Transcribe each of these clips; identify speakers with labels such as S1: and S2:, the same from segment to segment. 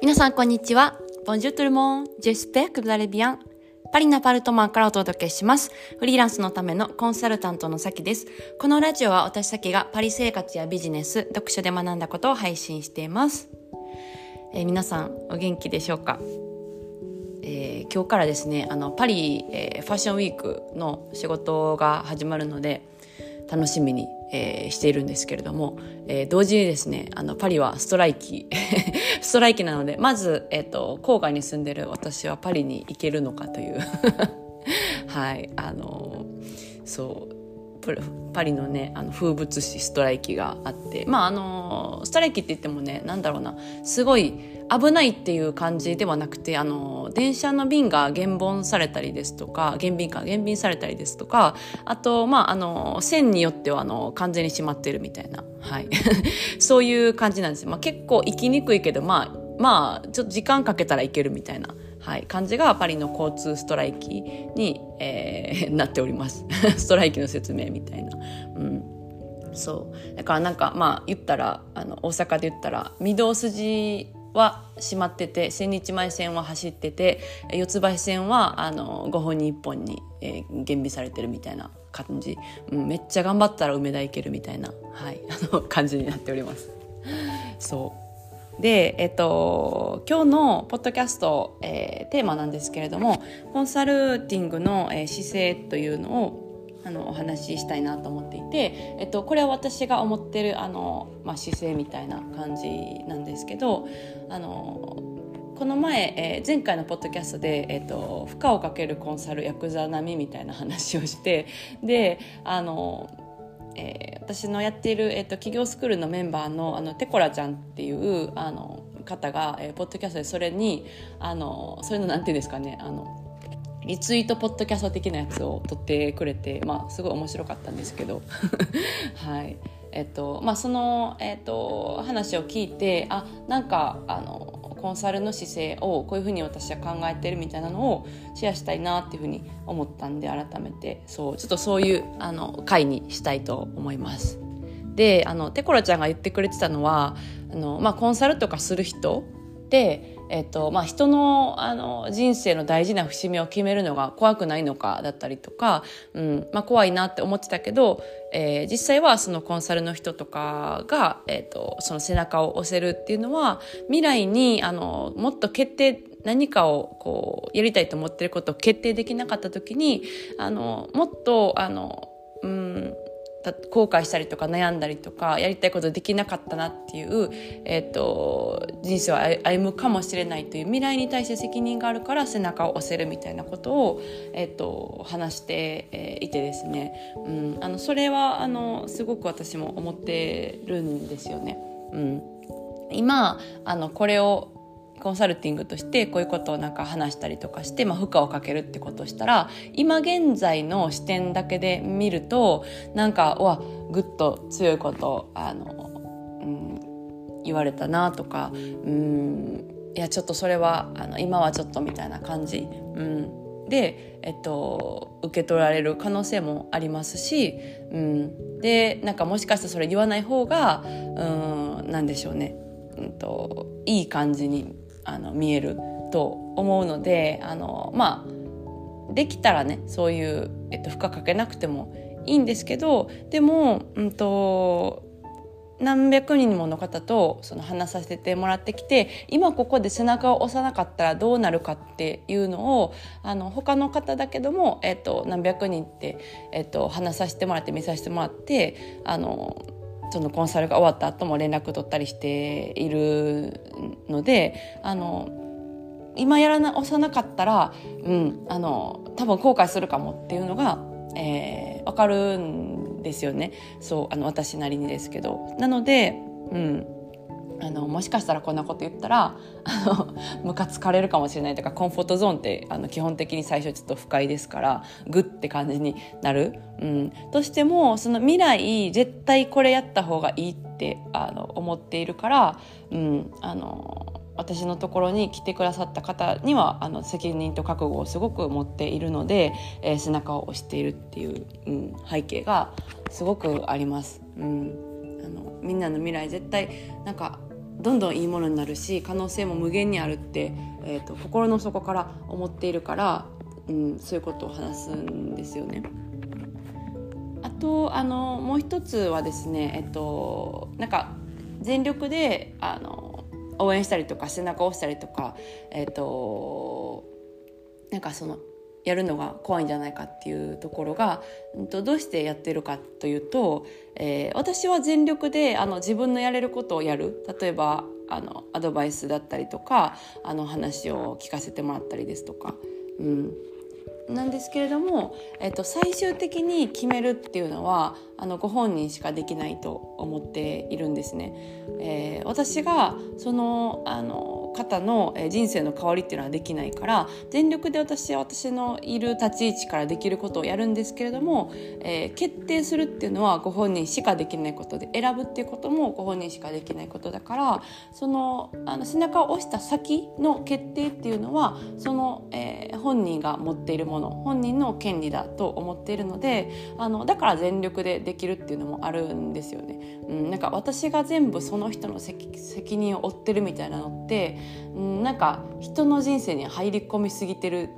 S1: 皆さんこんにちは。Bonjour tout le monde. J'espère que la Libia. パリのパルトマンからお届けします。フリーランスのためのコンサルタントのさきです。このラジオは私さきがパリ生活やビジネス、読書で学んだことを配信しています。えー皆さんお元気でしょうか、えー今日からですね、あのパリ、えーファッションウィークの仕事が始まるので楽しみに、えーしているんですけれども、えー同時にですねあのパリはストライキ。ストライキなのでまず、えっと郊外に住んでる私はパリに行けるのかという。はいあのそう。パリのねあの風物詩ストライキがあってまああのストライキって言ってもねなんだろうなすごい危ないっていう感じではなくてあの電車の便が減便されたりですとか減便か減便されたりですとかあとまああの線によってはあの完全に閉まってるみたいなはい。そういう感じなんですよ、まあ、結構行きにくいけどまあまあちょっと時間かけたらいけるみたいな、はい、感じがパリの交通ストライキに、えー なっております。ストライキの説明みたいな。うん。そう。だからなんかまあ言ったらあの大阪で言ったら御堂筋は閉まってて千日前線は走ってて四つ橋線はあの5本に1本に、えー減備されてるみたいな感じ、うん、めっちゃ頑張ったら梅田行けるみたいな、はい、あの感じになっております。そう。で、えっと、今日のポッドキャスト、えーテーマなんですけれどもコンサルティングの、えー姿勢というのをあのお話ししたいなと思っていて、えっと、これは私が思ってるあの、まあ、姿勢みたいな感じなんですけどあのこの前、えー前回のポッドキャストで、えっと負荷をかけるコンサルヤクザ並みみたいな話をしてであのえー私のやっている、えー、と企業スクールのメンバーのあのテコラちゃんっていうあの方が、えーポッドキャストでそれにあのそういうのなんていうんですかねあのリツイートポッドキャスト的なやつを撮ってくれて、まあ、すごい面白かったんですけど。はい。えっとまあその、えっと、話を聞いてあなんかあのコンサルの姿勢をこういうふうに私は考えてるみたいなのをシェアしたいなっていうふうに思ったんで改めてそうちょっとそういうあの回にしたいと思います。であのテコラちゃんが言ってくれてたのはあの、まあ、コンサルとかする人で、えっとまあ、人のあの人生の大事な節目を決めるのが怖くないのかだったりとか、うんまあ、怖いなって思ってたけど、えー実際はそのコンサルの人とかが、えっとその背中を押せるっていうのは未来にあのもっと決定何かをこうやりたいと思ってることを決定できなかった時にあのもっとあの、後悔したりとか悩んだりとかやりたいことできなかったなっていう、えっと人生を歩むかもしれないという未来に対して責任があるから背中を押せるみたいなことを、えっと話して、いてですね、うん、あのそれはあのすごく私も思ってるんですよね。うん、今あのこれをコンサルティングとしてこういうことをなんか話したりとかして、まあ、負荷をかけるってことをしたら今現在の視点だけで見るとなんかうわぐっと強いことあの、うん、言われたなとか、うん、いやちょっとそれはあの今はちょっとみたいな感じ、うん、で、えっと、受け取られる可能性もありますし、うん、でなんかもしかしたらそれ言わない方が、うん、なんでしょうね、うん、といい感じにあの見えると思うのであのまあできたらねそういう、えっと、負荷かけなくてもいいんですけどでも、うんと何百人もの方とその話させてもらってきて今ここで背中を押さなかったらどうなるかっていうのをあの他の方だけども、えっと、何百人って、えっと、話させてもらって見させてもらってあのそのコンサルが終わった後も連絡取ったりしているのであの今やらな押さなかったら、うん、あの多分後悔するかもっていうのが、えー、分かるんですよねそうあの私なりにですけど。なので、うんあのもしかしたらこんなこと言ったらあの ムカつかれるかもしれないとかコンフォートゾーンってあの基本的に最初ちょっと不快ですからグッて感じになる、うん、としてもその未来絶対これやった方がいいってあの思っているから、うん、あの私のところに来てくださった方にはあの責任と覚悟をすごく持っているので、えー背中を押しているっていう、うん、背景がすごくあります。うん、あのみんなの未来絶対なんかどんどんいいものになるし可能性も無限にあるって、えーと、心の底から思っているから、うん、そういうことを話すんですよね。あとあのもう一つはですねえっとなんか全力であの応援したりとか背中を押したりとかえっとなんかそのやるのが怖いんじゃないかっていうところが、うん、とどうしてやってるかというと、えー、私は全力であの自分のやれることをやる。例えばあのアドバイスだったりとかあの話を聞かせてもらったりですとか、うん、なんですけれども、えっと、最終的に決めるっていうのはあのご本人しかできないと思っているんですね。えー、私がそのあの方の人生の変わりっていうのはできないから全力で私は私のいる立ち位置からできることをやるんですけれども、えー、決定するっていうのはご本人しかできないことで選ぶっていうこともご本人しかできないことだからそのあの背中を押した先の決定っていうのはその、えー、本人が持っているもの本人の権利だと思っているのであのだから全力でできるっていうのもあるんですよね。うん、なんか私が全部その人の責任を負ってるみたいなのって、うん、なんか人の人生に入り込みすぎてる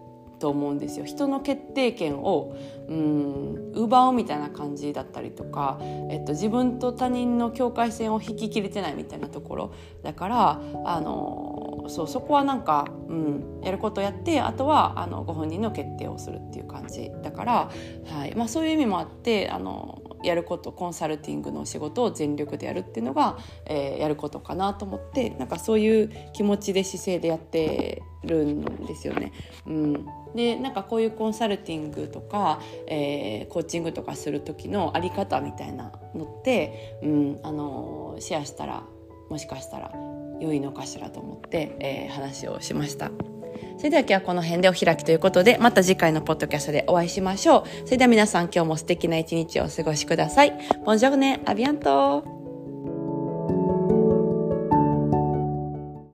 S1: と思うんですよ。人の決定権をうん奪うみたいな感じだったりとか、えっと、自分と他人の境界線を引き切れてないみたいなところ。だからあのそうそこはなんか、うん、やることやってあとはあのご本人の決定をするっていう感じ。だから、はい。まあ、そういう意味もあってあのやることコンサルティングの仕事を全力でやるっていうのが、えー、やることかなと思ってなんかそういう気持ちで姿勢でやってるんですよね。うん、でなんかこういうコンサルティングとか、えー、コーチングとかする時のあり方みたいなのって、うん、あのシェアしたらもしかしたら良いのかしらと思って、えー、話をしました。それでは今日はこの辺でお開きということで、また次回のポッドキャストでお会いしましょう。それでは皆さん今日も素敵な一日をお過ごしください。ボンジョグネ、アビアント